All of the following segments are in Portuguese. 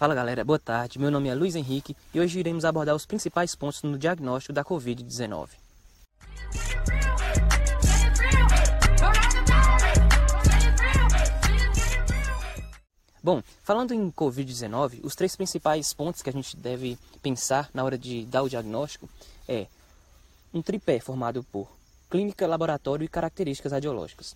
Fala galera, boa tarde. Meu nome é Luiz Henrique e hoje iremos abordar os principais pontos no diagnóstico da Covid-19. Bom, falando em Covid-19, os três principais pontos que a gente deve pensar na hora de dar o diagnóstico é um tripé formado por clínica, laboratório e características radiológicas.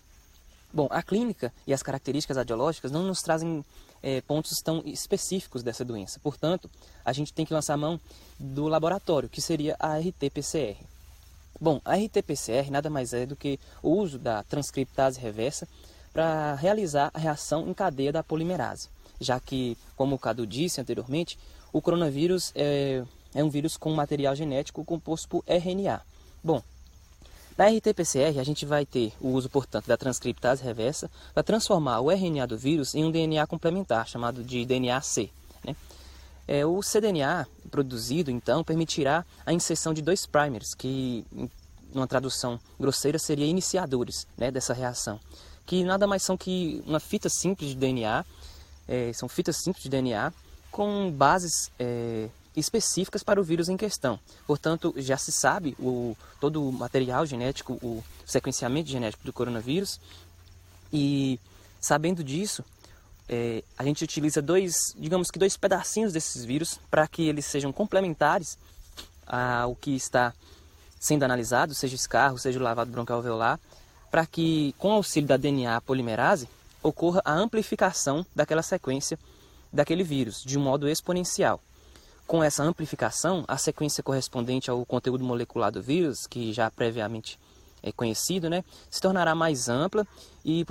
Bom, a clínica e as características radiológicas não nos trazem é, pontos tão específicos dessa doença. Portanto, a gente tem que lançar mão do laboratório, que seria a RT-PCR. Bom, a RT-PCR nada mais é do que o uso da transcriptase reversa para realizar a reação em cadeia da polimerase, já que, como o Cadu disse anteriormente, o coronavírus é, é um vírus com material genético composto por RNA. Bom, na RT-PCR, a gente vai ter o uso, portanto, da transcriptase reversa para transformar o RNA do vírus em um DNA complementar, chamado de DNA-C. Né? É, o cDNA produzido, então, permitirá a inserção de dois primers, que, numa tradução grosseira, seria iniciadores né, dessa reação, que nada mais são que uma fita simples de DNA, é, são fitas simples de DNA com bases é, específicas para o vírus em questão. Portanto, já se sabe o, todo o material genético, o sequenciamento genético do coronavírus. E sabendo disso, é, a gente utiliza dois, digamos que dois pedacinhos desses vírus para que eles sejam complementares ao que está sendo analisado, seja escarro, seja o lavado broncoalveolar, para que, com auxílio da DNA polimerase, ocorra a amplificação daquela sequência daquele vírus de um modo exponencial. Com essa amplificação, a sequência correspondente ao conteúdo molecular do vírus, que já previamente é conhecido, né, se tornará mais ampla e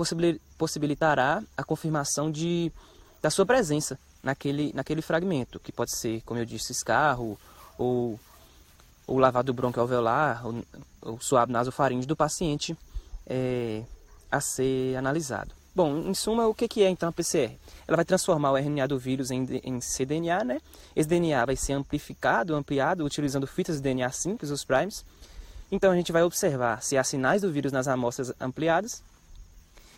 possibilitará a confirmação de, da sua presença naquele, naquele fragmento, que pode ser, como eu disse, escarro ou o lavado broncoalveolar ou, ou suave nasofaringe do paciente é, a ser analisado. Bom, em suma, o que é então a PCR? Ela vai transformar o RNA do vírus em, em cDNA, né? Esse DNA vai ser amplificado, ampliado, utilizando fitas de DNA simples, os primes. Então a gente vai observar se há sinais do vírus nas amostras ampliadas.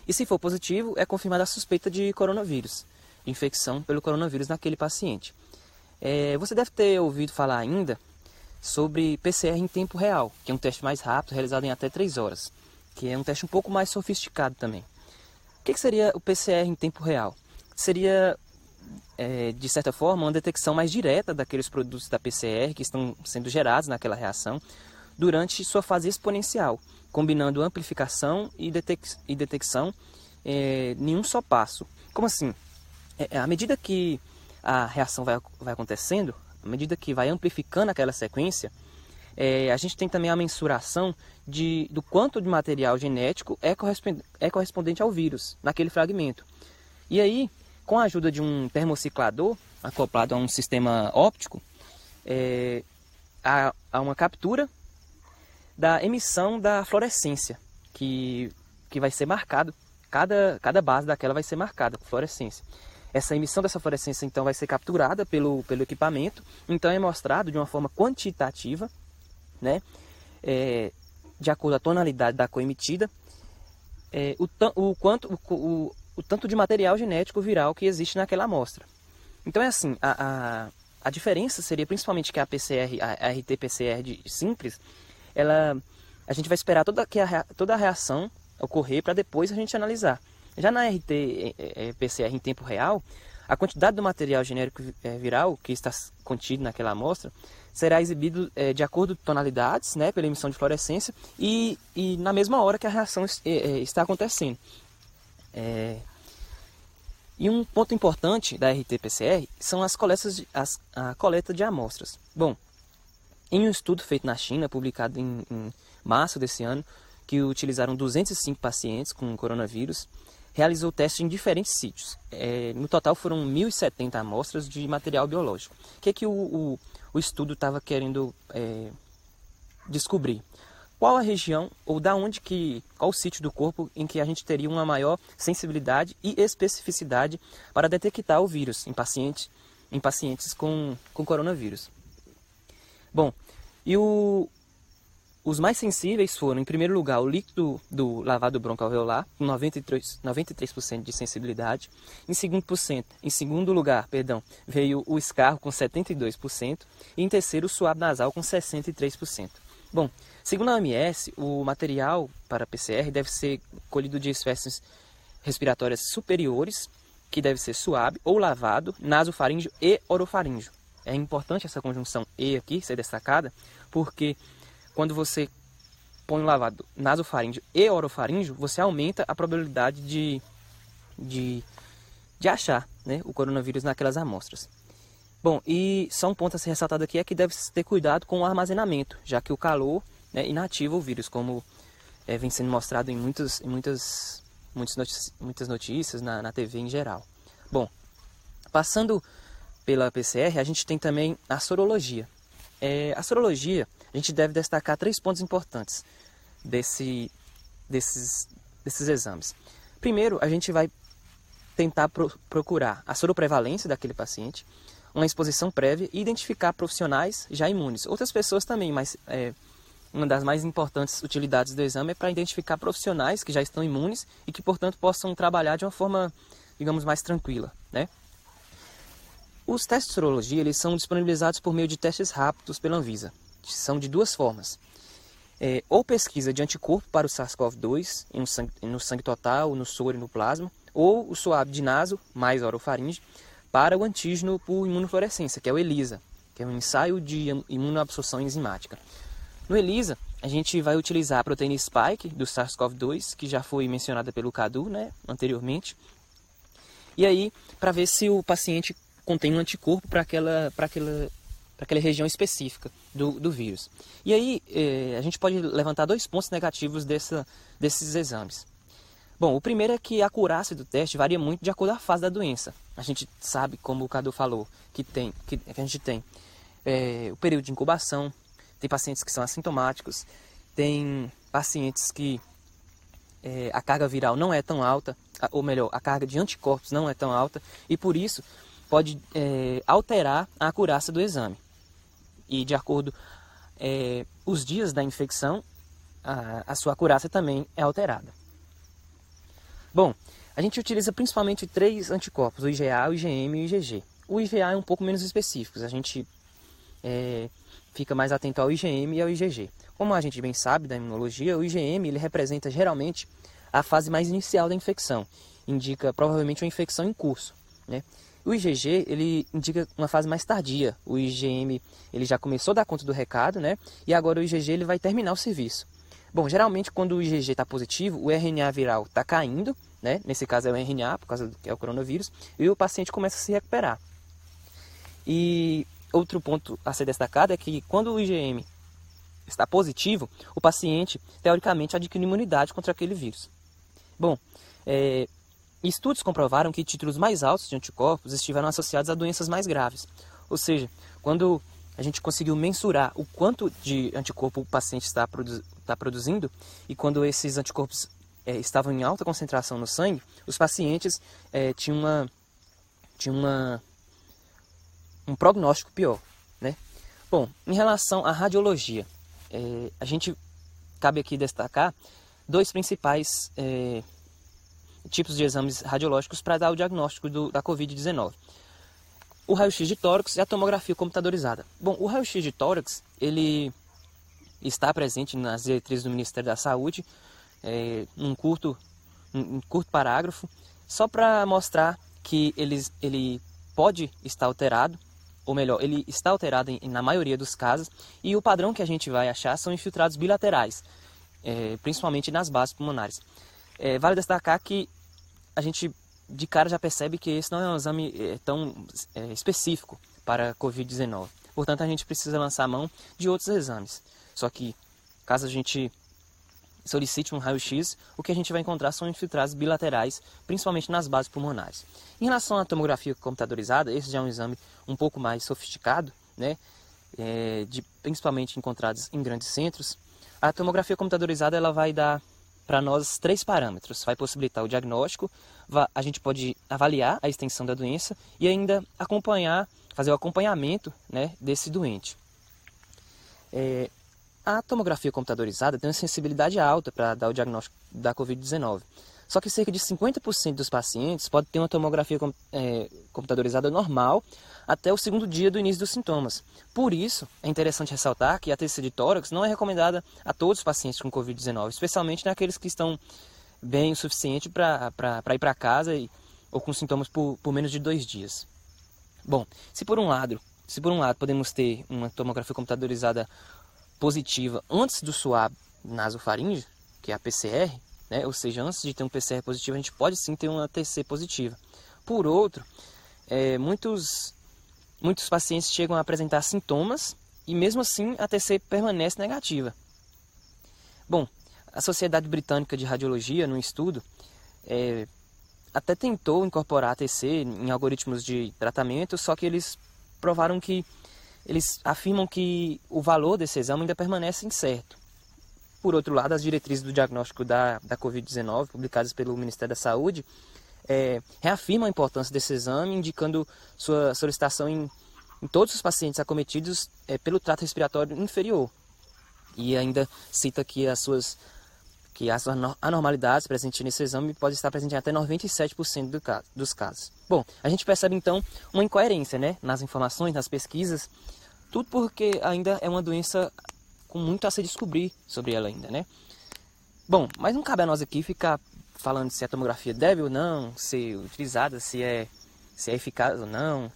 E se for positivo, é confirmada a suspeita de coronavírus, infecção pelo coronavírus naquele paciente. É, você deve ter ouvido falar ainda sobre PCR em tempo real, que é um teste mais rápido, realizado em até 3 horas, que é um teste um pouco mais sofisticado também que, que seria o PCR em tempo real? Seria, é, de certa forma, uma detecção mais direta daqueles produtos da PCR que estão sendo gerados naquela reação durante sua fase exponencial, combinando amplificação e, detec e detecção é, em um só passo. Como assim? É, à medida que a reação vai, vai acontecendo, à medida que vai amplificando aquela sequência, é, a gente tem também a mensuração de, do quanto de material genético é, correspondente, é correspondente ao vírus naquele fragmento. E aí, com a ajuda de um termociclador acoplado a um sistema óptico, é, há, há uma captura da emissão da fluorescência, que, que vai ser marcado, cada, cada base daquela vai ser marcada com fluorescência. Essa emissão dessa fluorescência então vai ser capturada pelo, pelo equipamento, então é mostrado de uma forma quantitativa né? É, de acordo com a tonalidade da cor emitida, é, o, o, quanto, o, o, tanto de material genético viral que existe naquela amostra. Então é assim, a, a, a diferença seria principalmente que a PCR, a, a RT-PCR simples, ela, a gente vai esperar toda, que a, toda a reação ocorrer para depois a gente analisar. Já na RT-PCR é, é, em tempo real, a quantidade do material genérico é, viral que está contido naquela amostra será exibido é, de acordo com tonalidades, né, pela emissão de fluorescência e, e na mesma hora que a reação é, é, está acontecendo. É... E um ponto importante da RT-PCR são as coletas de, as, a coleta de amostras. Bom, em um estudo feito na China, publicado em, em março desse ano, que utilizaram 205 pacientes com coronavírus, realizou testes em diferentes sítios. É, no total foram 1.070 amostras de material biológico. O que, é que o, o, o estudo estava querendo é, descobrir? Qual a região ou da onde que, qual o sítio do corpo em que a gente teria uma maior sensibilidade e especificidade para detectar o vírus em pacientes, em pacientes com, com coronavírus. Bom, e o, os mais sensíveis foram, em primeiro lugar, o líquido do lavado broncoalveolar, com 93%, 93 de sensibilidade. Em segundo, em segundo lugar, perdão, veio o escarro, com 72%. E em terceiro, o suave nasal, com 63%. Bom, segundo a OMS, o material para PCR deve ser colhido de espécies respiratórias superiores, que deve ser suave ou lavado, nasofaríngeo e orofaríngeo. É importante essa conjunção E aqui ser destacada, porque quando você põe o lavado nasofaríngeo e orofaríngeo, você aumenta a probabilidade de, de, de achar né, o coronavírus naquelas amostras. Bom, e só um ponto a ser ressaltado aqui é que deve ter cuidado com o armazenamento, já que o calor né, inativa o vírus, como é, vem sendo mostrado em, muitos, em muitas, muitas, muitas notícias na, na TV em geral. Bom, passando pela PCR, a gente tem também a sorologia. É, a sorologia a gente deve destacar três pontos importantes desse, desses, desses exames. Primeiro, a gente vai tentar pro, procurar a soroprevalência daquele paciente, uma exposição prévia e identificar profissionais já imunes. Outras pessoas também, mas é, uma das mais importantes utilidades do exame é para identificar profissionais que já estão imunes e que, portanto, possam trabalhar de uma forma, digamos, mais tranquila. Né? Os testes de sorologia eles são disponibilizados por meio de testes rápidos pela Anvisa são de duas formas. É, ou pesquisa de anticorpo para o SARS-CoV-2 no sangue, total, no soro e no plasma, ou o suave de naso mais orofaringe para o antígeno por imunofluorescência, que é o ELISA, que é um ensaio de imunoabsorção enzimática. No ELISA, a gente vai utilizar a proteína spike do SARS-CoV-2, que já foi mencionada pelo Cadu né, anteriormente, e aí para ver se o paciente contém um anticorpo para aquela, aquela para aquela região específica do, do vírus. E aí eh, a gente pode levantar dois pontos negativos dessa, desses exames. Bom, o primeiro é que a acurácia do teste varia muito de acordo com a fase da doença. A gente sabe, como o Cadu falou, que, tem, que, que a gente tem eh, o período de incubação, tem pacientes que são assintomáticos, tem pacientes que eh, a carga viral não é tão alta, ou melhor, a carga de anticorpos não é tão alta, e por isso pode alterar a acurácia do exame e de acordo é, os dias da infecção, a, a sua acurácia também é alterada. Bom, a gente utiliza principalmente três anticorpos, o IgA, o IgM e o IgG. O IgA é um pouco menos específico, a gente é, fica mais atento ao IgM e ao IgG. Como a gente bem sabe da imunologia, o IgM ele representa geralmente a fase mais inicial da infecção, indica provavelmente uma infecção em curso. Né? O IgG, ele indica uma fase mais tardia. O IgM, ele já começou a dar conta do recado, né? E agora o IgG, ele vai terminar o serviço. Bom, geralmente quando o IgG está positivo, o RNA viral está caindo, né? Nesse caso é o RNA, por causa do que é o coronavírus, e o paciente começa a se recuperar. E outro ponto a ser destacado é que quando o IgM está positivo, o paciente, teoricamente, adquire imunidade contra aquele vírus. Bom, é, Estudos comprovaram que títulos mais altos de anticorpos estiveram associados a doenças mais graves. Ou seja, quando a gente conseguiu mensurar o quanto de anticorpo o paciente está, produ está produzindo e quando esses anticorpos é, estavam em alta concentração no sangue, os pacientes é, tinham, uma, tinham uma, um prognóstico pior. Né? Bom, em relação à radiologia, é, a gente cabe aqui destacar dois principais é, tipos de exames radiológicos para dar o diagnóstico do, da Covid-19. O raio-x de tórax e a tomografia computadorizada. Bom, o raio-x de tórax, ele está presente nas diretrizes do Ministério da Saúde, é, num curto, um curto parágrafo, só para mostrar que ele, ele pode estar alterado, ou melhor, ele está alterado em, na maioria dos casos, e o padrão que a gente vai achar são infiltrados bilaterais, é, principalmente nas bases pulmonares. É, vale destacar que a gente de cara já percebe que esse não é um exame é, tão é, específico para a Covid-19. Portanto, a gente precisa lançar a mão de outros exames. Só que, caso a gente solicite um raio-x, o que a gente vai encontrar são infiltrados bilaterais, principalmente nas bases pulmonares. Em relação à tomografia computadorizada, esse já é um exame um pouco mais sofisticado, né? É, de, principalmente encontrados em grandes centros. A tomografia computadorizada ela vai dar para nós três parâmetros. Vai possibilitar o diagnóstico, a gente pode avaliar a extensão da doença e ainda acompanhar, fazer o acompanhamento né, desse doente. É, a tomografia computadorizada tem uma sensibilidade alta para dar o diagnóstico da Covid-19. Só que cerca de 50% dos pacientes podem ter uma tomografia é, computadorizada normal até o segundo dia do início dos sintomas. Por isso, é interessante ressaltar que a TC de tórax não é recomendada a todos os pacientes com Covid-19, especialmente naqueles que estão bem o suficiente para ir para casa e, ou com sintomas por, por menos de dois dias. Bom, se por um lado, se por um lado podemos ter uma tomografia computadorizada positiva antes do suave nasofaringe, que é a PCR, né? ou seja, antes de ter um PCR positivo, a gente pode sim ter uma TC positiva. Por outro, é, muitos, muitos pacientes chegam a apresentar sintomas e mesmo assim a TC permanece negativa. Bom, a Sociedade Britânica de Radiologia, no estudo, é, até tentou incorporar a TC em algoritmos de tratamento, só que eles provaram que eles afirmam que o valor desse exame ainda permanece incerto. Por outro lado, as diretrizes do diagnóstico da, da Covid-19, publicadas pelo Ministério da Saúde, é, reafirmam a importância desse exame, indicando sua solicitação em, em todos os pacientes acometidos é, pelo trato respiratório inferior. E ainda cita que as suas que as anormalidades presentes nesse exame podem estar presentes em até 97% do caso, dos casos. Bom, a gente percebe então uma incoerência né, nas informações, nas pesquisas, tudo porque ainda é uma doença com muito a se descobrir sobre ela ainda, né? Bom, mas não cabe a nós aqui ficar falando se a tomografia deve ou não ser utilizada, se é, se é eficaz ou não.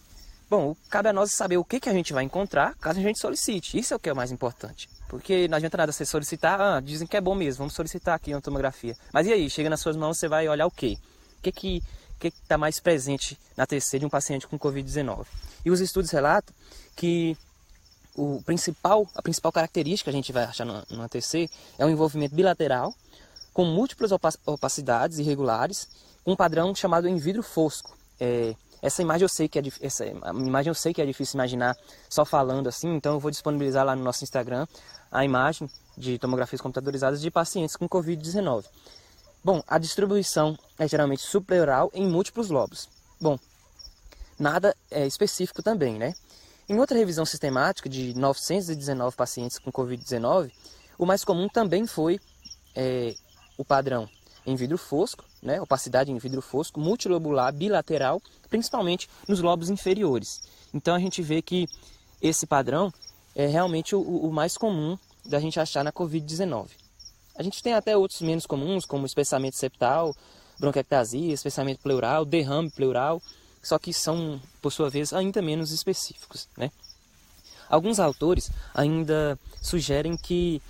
Bom, cabe a nós saber o que, que a gente vai encontrar caso a gente solicite. Isso é o que é o mais importante. Porque não adianta nada você solicitar, ah, dizem que é bom mesmo, vamos solicitar aqui uma tomografia. Mas e aí, chega nas suas mãos, você vai olhar o quê? O que que que está mais presente na TC de um paciente com Covid-19? E os estudos relatam que o principal, a principal característica que a gente vai achar no, TC é o envolvimento bilateral, com múltiplas opacidades irregulares, com um padrão chamado em vidro fosco. É, essa imagem eu sei que é essa imagem eu sei que é difícil imaginar só falando assim, então eu vou disponibilizar lá no nosso Instagram a imagem de tomografias computadorizadas de pacientes com COVID-19. Bom, a distribuição é geralmente supleural em múltiplos lobos. Bom, nada é específico também, né? Em outra revisão sistemática de 919 pacientes com Covid-19, o mais comum também foi é, o padrão em vidro fosco, né, opacidade em vidro fosco, multilobular, bilateral, principalmente nos lobos inferiores. Então a gente vê que esse padrão é realmente o, o mais comum da gente achar na Covid-19. A gente tem até outros menos comuns, como espessamento septal, bronquiectasia, espessamento pleural, derrame pleural, só que são, por sua vez, ainda menos específicos. Né? Alguns autores ainda sugerem que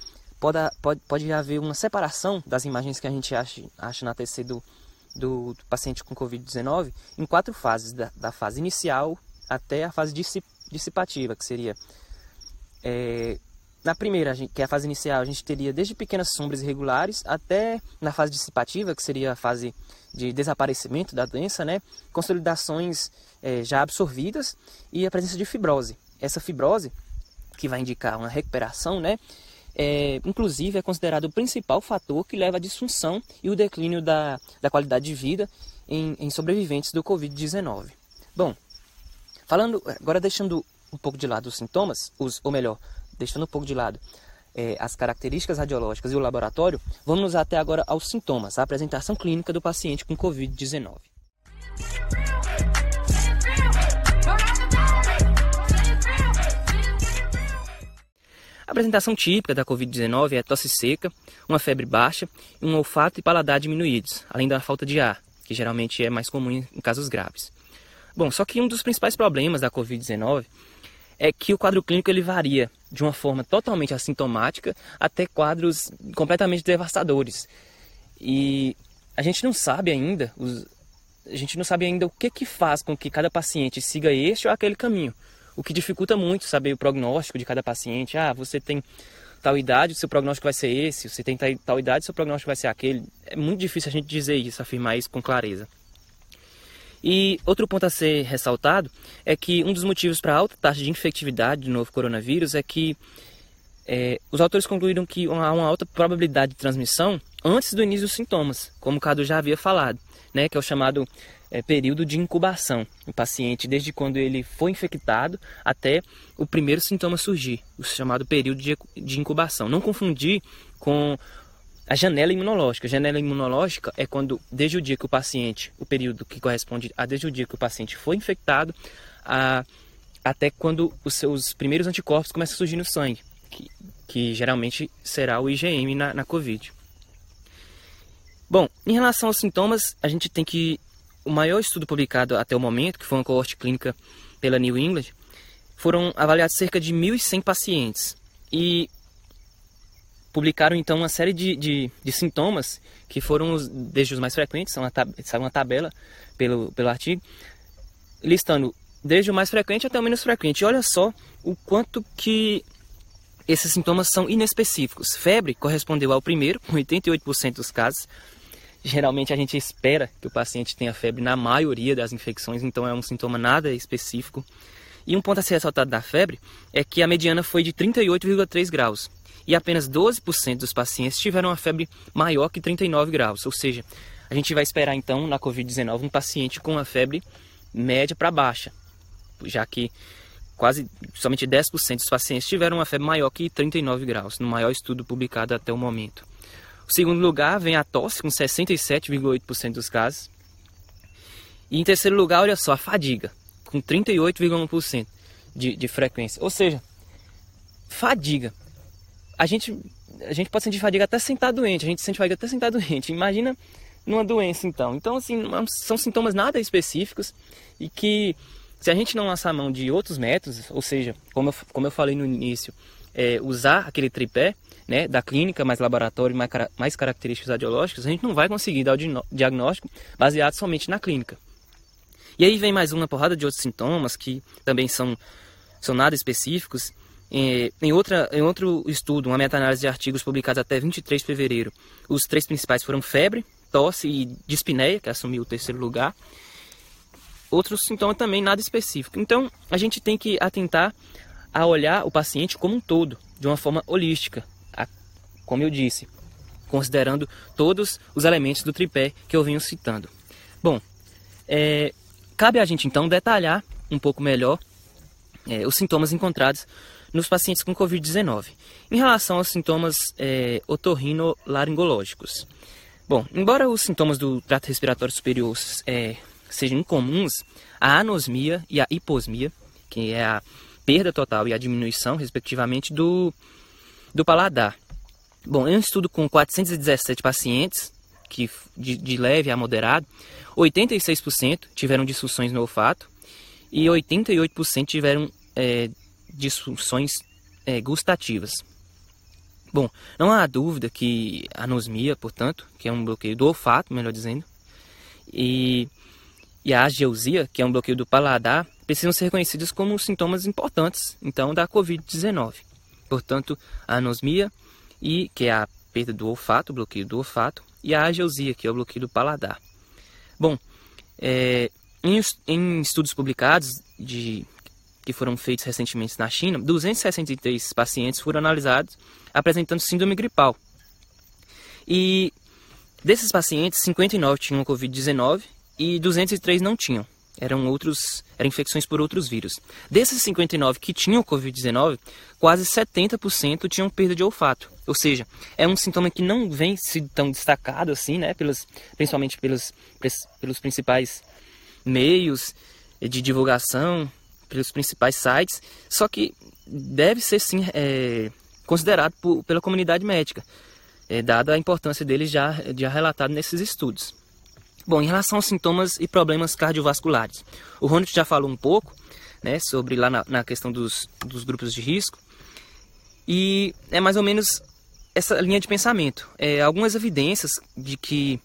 pode, pode, pode haver uma separação das imagens que a gente acha, acha na TC do, do, do paciente com Covid-19 em quatro fases, da, da, fase inicial até a fase dissipativa, que seria... É, na primeira, que é a fase inicial, a gente teria desde pequenas sombras irregulares até na fase dissipativa, que seria a fase de desaparecimento da doença, né? consolidações é, já absorvidas e a presença de fibrose. Essa fibrose, que vai indicar uma recuperação, né? É, inclusive é considerado o principal fator que leva à disfunção e o declínio da, da qualidade de vida em, em sobreviventes do Covid-19. Bom, falando agora deixando um pouco de lado os sintomas, os, ou melhor, deixando um pouco de lado é, as características radiológicas e o laboratório, vamos até agora aos sintomas, a apresentação clínica do paciente com Covid-19. A apresentação típica da Covid-19 é tosse seca, uma febre baixa e um olfato e paladar diminuídos, além da falta de ar, que geralmente é mais comum em casos graves. Bom, só que um dos principais problemas da Covid-19 é que o quadro clínico ele varia de uma forma totalmente assintomática até quadros completamente devastadores. E a gente não sabe ainda, os, a gente não sabe ainda o que, que faz com que cada paciente siga este ou aquele caminho o que dificulta muito saber o prognóstico de cada paciente. Ah, você tem tal idade, seu prognóstico vai ser esse, você tem tal idade, seu prognóstico vai ser aquele. É muito difícil a gente dizer isso, afirmar isso com clareza. E outro ponto a ser ressaltado é que um dos motivos para a alta taxa de infectividade do novo coronavírus é que é, os autores concluíram que há uma alta probabilidade de transmissão antes do início dos sintomas, como o Cadu já havia falado, né, que é o chamado é, período de incubação. O paciente, desde quando ele foi infectado até o primeiro sintoma surgir, o chamado período de, de incubação. Não confundir com a janela imunológica. A janela imunológica é quando, desde o dia que o paciente, o período que corresponde a desde o dia que o paciente foi infectado, a, até quando os seus primeiros anticorpos começam a surgir no sangue, que, que geralmente será o IgM na, na Covid. Bom, em relação aos sintomas, a gente tem que o maior estudo publicado até o momento, que foi uma coorte clínica pela New England, foram avaliados cerca de 1.100 pacientes e publicaram então uma série de, de, de sintomas que foram os, desde os mais frequentes, são uma, tab uma tabela pelo, pelo artigo, listando desde o mais frequente até o menos frequente. E olha só o quanto que esses sintomas são inespecíficos. Febre correspondeu ao primeiro, com 88% dos casos. Geralmente a gente espera que o paciente tenha febre na maioria das infecções, então é um sintoma nada específico. E um ponto a ser ressaltado da febre é que a mediana foi de 38,3 graus e apenas 12% dos pacientes tiveram uma febre maior que 39 graus, ou seja, a gente vai esperar então na Covid-19 um paciente com uma febre média para baixa, já que quase somente 10% dos pacientes tiveram uma febre maior que 39 graus, no maior estudo publicado até o momento. Segundo lugar vem a tosse, com 67,8% dos casos. E em terceiro lugar, olha só, a fadiga, com 38,1% de, de frequência. Ou seja, fadiga. A gente, a gente pode sentir fadiga até sem estar doente, a gente sente fadiga até sem estar doente. Imagina numa doença, então. Então, assim, são sintomas nada específicos e que, se a gente não lançar mão de outros métodos, ou seja, como eu, como eu falei no início, é, usar aquele tripé, né, da clínica, mais laboratório, mais, mais características radiológicas, a gente não vai conseguir dar o diagnóstico baseado somente na clínica. E aí vem mais uma porrada de outros sintomas que também são, são nada específicos. Em, outra, em outro estudo, uma meta-análise de artigos publicados até 23 de fevereiro, os três principais foram febre, tosse e dispneia, que assumiu o terceiro lugar. Outros sintomas também nada específico. Então, a gente tem que atentar a olhar o paciente como um todo, de uma forma holística, como eu disse, considerando todos os elementos do tripé que eu venho citando. Bom, é, cabe a gente então detalhar um pouco melhor é, os sintomas encontrados nos pacientes com Covid-19. Em relação aos sintomas é, otorrinolaringológicos. Bom, embora os sintomas do trato respiratório superior é, sejam incomuns, a anosmia e a hiposmia, que é a perda total e a diminuição, respectivamente, do, do paladar, Bom, em um estudo com 417 pacientes, que de, de leve a moderado, 86% tiveram disfunções no olfato e 88% tiveram é, disfunções é, gustativas. Bom, não há dúvida que anosmia, portanto, que é um bloqueio do olfato, melhor dizendo, e, e a ageusia, que é um bloqueio do paladar, precisam ser reconhecidos como sintomas importantes, então, da Covid-19. Portanto, a anosmia e que é a perda do olfato, bloqueio do olfato, e a ageusia, que é o bloqueio do paladar. Bom, é, em, em, estudos publicados de, que foram feitos recentemente na China, 263 pacientes foram analisados apresentando síndrome gripal. E desses pacientes, 59 tinham Covid-19 e 203 não tinham eram outros, eram infecções por outros vírus. Desses 59 que tinham Covid-19, quase 70% tinham perda de olfato. Ou seja, é um sintoma que não vem sido tão destacado assim, né, pelos, principalmente pelos, pelos principais meios de divulgação, pelos principais sites, só que deve ser sim é, considerado por, pela comunidade médica, é, dada a importância dele já, já relatado nesses estudos. Bom, em relação aos sintomas e problemas cardiovasculares, o Ronald já falou um pouco né, sobre lá na, na questão dos, dos grupos de risco, e é mais ou menos essa linha de pensamento. É, algumas evidências de que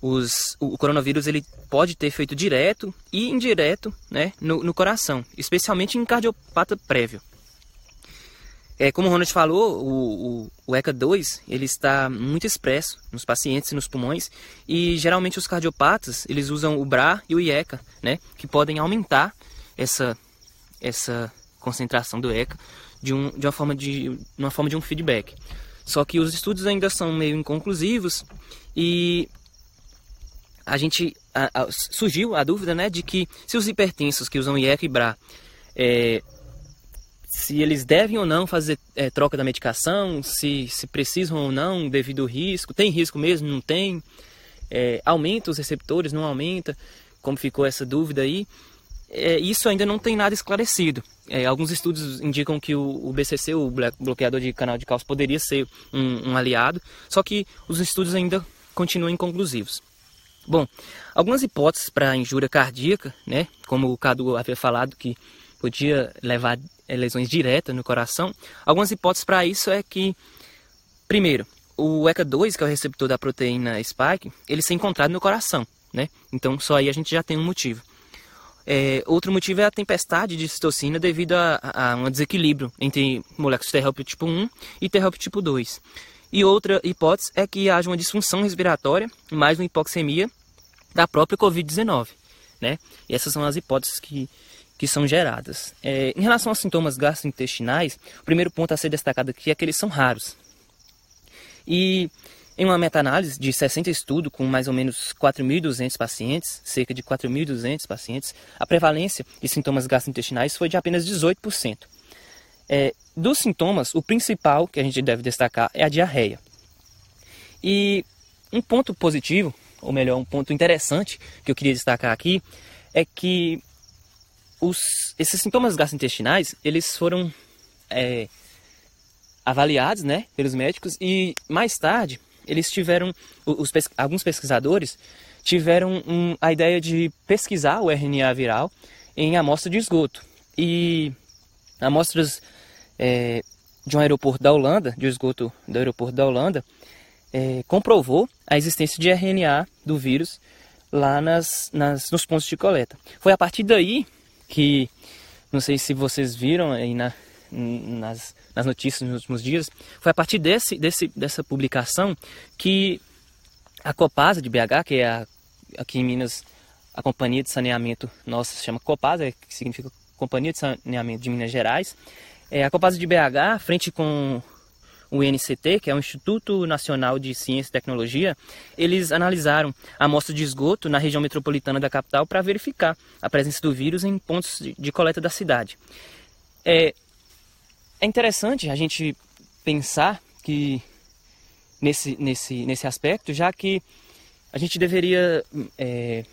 os, o, coronavírus ele pode ter efeito direto e indireto né, no, no coração, especialmente em cardiopata prévio. É, como o Ronald falou, o, o, o, ECA2 ele está muito expresso nos pacientes e nos pulmões e geralmente os cardiopatas eles usam o BRA e o IECA, né, que podem aumentar essa, essa concentração do ECA de, um, de, uma forma de uma forma de um feedback. Só que os estudos ainda são meio inconclusivos e a gente a, a, surgiu a dúvida né, de que se os hipertensos que usam IECA e BRA é, se eles devem ou não fazer é, troca da medicação, se, se precisam ou não devido ao risco, tem risco mesmo, não tem, é, aumenta os receptores, não aumenta, como ficou essa dúvida aí, é, isso ainda não tem nada esclarecido. É, alguns estudos indicam que o, o, BCC, o bloqueador de canal de cálcio, poderia ser um, um aliado, só que os estudos ainda continuam inconclusivos. Bom, algumas hipóteses para injúria cardíaca, né, como o Cadu havia falado, que podia levar lesões diretas no coração. Algumas hipóteses para isso é que, primeiro, o ECA2, que é o receptor da proteína spike, ele ser encontrado no coração, né? Então só aí a gente já tem um motivo. É, outro motivo é a tempestade de citocina devido a, a, um desequilíbrio entre moléculas T-help tipo 1 e T-help tipo 2. E outra hipótese é que haja uma disfunção respiratória, mais uma hipoxemia da própria Covid-19. Né? E essas são as hipóteses que que são geradas. É, em relação aos sintomas gastrointestinais, o primeiro ponto a ser destacado aqui é que eles são raros. E em uma meta-análise de 60 estudos com mais ou menos 4.200 pacientes, cerca de 4.200 pacientes, a prevalência de sintomas gastrointestinais foi de apenas 18%. É, dos sintomas, o principal que a gente deve destacar é a diarreia. E um ponto positivo, ou melhor, um ponto interessante que eu queria destacar aqui, é que os, esses sintomas gastrointestinais, eles foram é, avaliados né, pelos médicos e mais tarde eles tiveram, os, alguns pesquisadores tiveram um, a ideia de pesquisar o RNA viral em amostra de esgoto. E amostras é, de um aeroporto da Holanda, de esgoto do aeroporto da Holanda, é, comprovou a existência de RNA do vírus lá nas, nas, nos pontos de coleta. Foi a partir daí que não sei se vocês viram aí na, nas, nas notícias nos últimos dias, foi a partir desse, desse, dessa publicação que a Copasa de BH, que é a, aqui em Minas a companhia de saneamento nossa se chama Copasa, que significa Companhia de Saneamento de Minas Gerais, é, a Copasa de BH, frente com o INCT, que é o Instituto Nacional de Ciência e Tecnologia, eles analisaram a amostra de esgoto na região metropolitana da capital para verificar a presença do vírus em pontos de coleta da cidade. É, é interessante a gente pensar que nesse, nesse, nesse aspecto, já que a gente deveria é,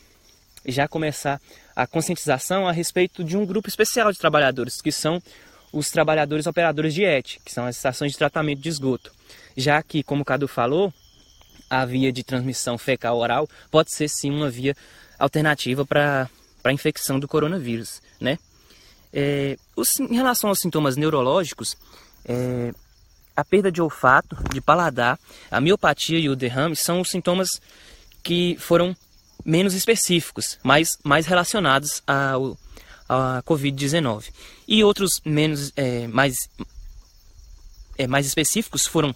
já começar a conscientização a respeito de um grupo especial de trabalhadores, que são os trabalhadores operadores de ET, que são as estações de tratamento de esgoto. Já que, como o Cadu falou, a via de transmissão fecal oral pode ser sim uma via alternativa para a infecção do coronavírus, né? É, os, em relação aos sintomas neurológicos, é, a perda de olfato, de paladar, a miopatia e o derrame são os sintomas que foram menos específicos, mas mais relacionados ao, a Covid-19. E outros menos é, mais, é, mais específicos foram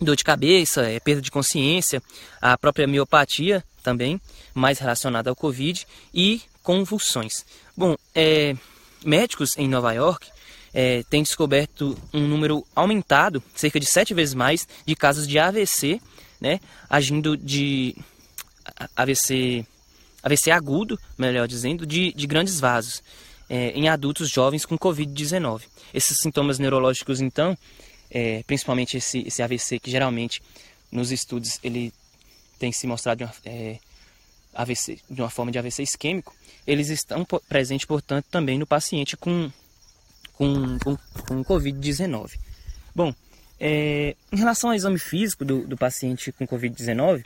dor de cabeça, é, perda de consciência, a própria miopatia também, mais relacionada ao Covid, e convulsões. Bom, é, médicos em Nova York é, têm descoberto um número aumentado, cerca de sete vezes mais, de casos de AVC, né, agindo de AVC AVC agudo, melhor dizendo, de, de grandes vasos é, em adultos jovens com Covid-19. Esses sintomas neurológicos, então, é, principalmente esse, esse AVC, que geralmente nos estudos ele tem se mostrado de uma, é, AVC, de uma forma de AVC isquêmico, eles estão presentes, portanto, também no paciente com, com, com, com Covid-19. Bom, é, em relação ao exame físico do, do paciente com Covid-19,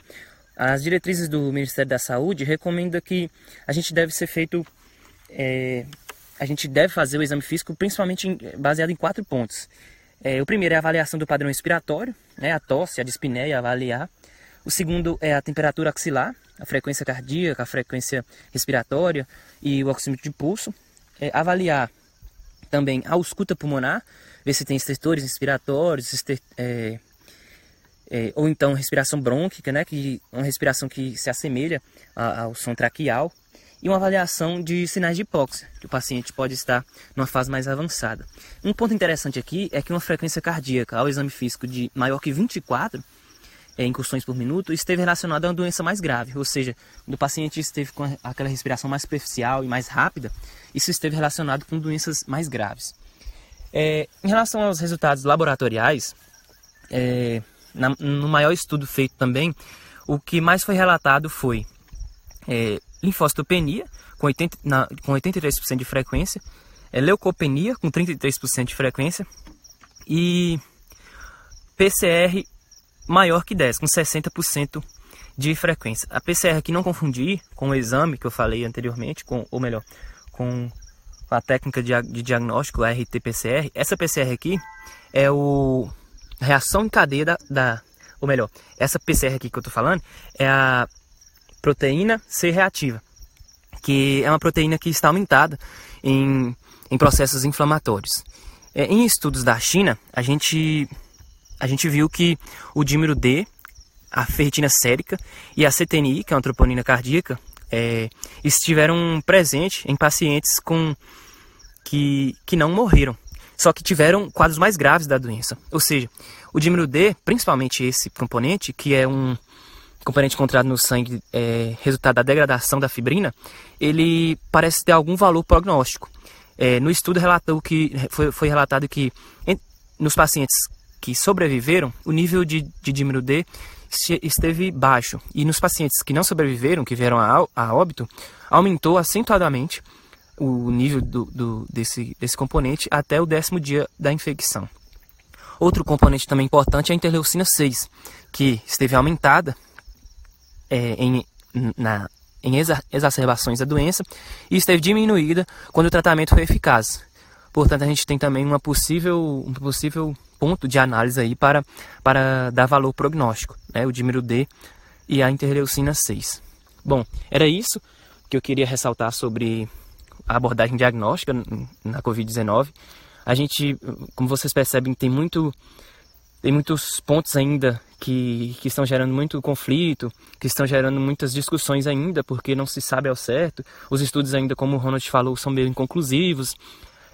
as diretrizes do Ministério da Saúde recomendam que a gente deve ser feito, é, a gente deve fazer o exame físico principalmente em, baseado em quatro pontos. É, o primeiro é a avaliação do padrão respiratório, né, a tosse, a dispneia, avaliar. O segundo é a temperatura axilar, a frequência cardíaca, a frequência respiratória e o oxímetro de pulso. É, avaliar também a ausculta pulmonar, ver se tem estertores respiratórios, é, é, ou então respiração brônquica, né, que uma respiração que se assemelha ao som traqueal, e uma avaliação de sinais de hipóxia, que o paciente pode estar numa fase mais avançada. Um ponto interessante aqui é que uma frequência cardíaca ao exame físico de maior que 24, é, incursões por minuto esteve relacionado a uma doença mais grave, ou seja, quando o paciente esteve com aquela respiração mais superficial e mais rápida, isso esteve relacionado com doenças mais graves. É, em relação aos resultados laboratoriais, é, na, no maior estudo feito também, o que mais foi relatado foi é, linfocitopenia, com, 80, na, com 83% de frequência, é, leucopenia, com 33% de frequência, e PCR maior que 10, com 60% de frequência. A PCR aqui não confundir com o exame que eu falei anteriormente, com, ou melhor, com a técnica de, de diagnóstico, a RT-PCR. Essa PCR aqui é o reação em cadeia da, da, ou melhor, essa PCR aqui que eu estou falando é a proteína C reativa, que é uma proteína que está aumentada em, em processos inflamatórios. É, em estudos da China, a gente, a gente viu que o dímero D, a ferritina sérica e a CTNI, que é uma troponina cardíaca, é, estiveram presentes em pacientes com que, que não morreram, só que tiveram quadros mais graves da doença. Ou seja, o dímero D, principalmente esse componente, que é um componente encontrado no sangue é, resultado da degradação da fibrina, ele parece ter algum valor prognóstico. É, no estudo relatou que, foi, foi relatado que em, nos pacientes que sobreviveram, o nível de, de dímero D esteve baixo. E nos pacientes que não sobreviveram, que vieram a, a óbito, aumentou acentuadamente o nível do, do, desse, desse componente até o décimo dia da infecção. Outro componente também importante é a interleucina 6, que esteve aumentada é, em, na, em exacerbações da doença e esteve diminuída quando o tratamento foi eficaz. Portanto, a gente tem também uma possível, um possível ponto de análise aí para, para dar valor prognóstico, né? o dímero D e a interleucina 6. Bom, era isso que eu queria ressaltar sobre abordagem diagnóstica na Covid-19. A gente, como vocês percebem, tem muito tem muitos pontos ainda que, que estão gerando muito conflito, que estão gerando muitas discussões ainda, porque não se sabe ao certo. Os estudos ainda, como o Ronald falou, são meio inconclusivos.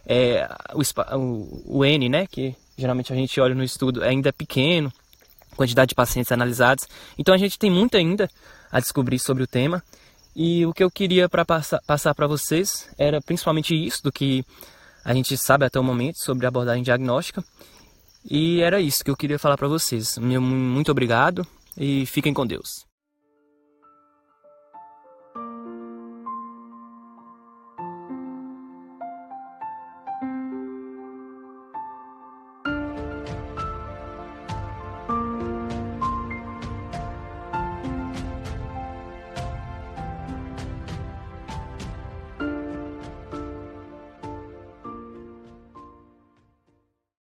É, o, o, o N, né, que geralmente a gente olha no estudo, ainda é pequeno, quantidade de pacientes analisados. Então a gente tem muito ainda a descobrir sobre o tema. E o que eu queria para passar, passar para vocês era principalmente isso do que a gente sabe até o momento sobre abordagem diagnóstica. E era isso que eu queria falar para vocês. Muito obrigado e fiquem com Deus.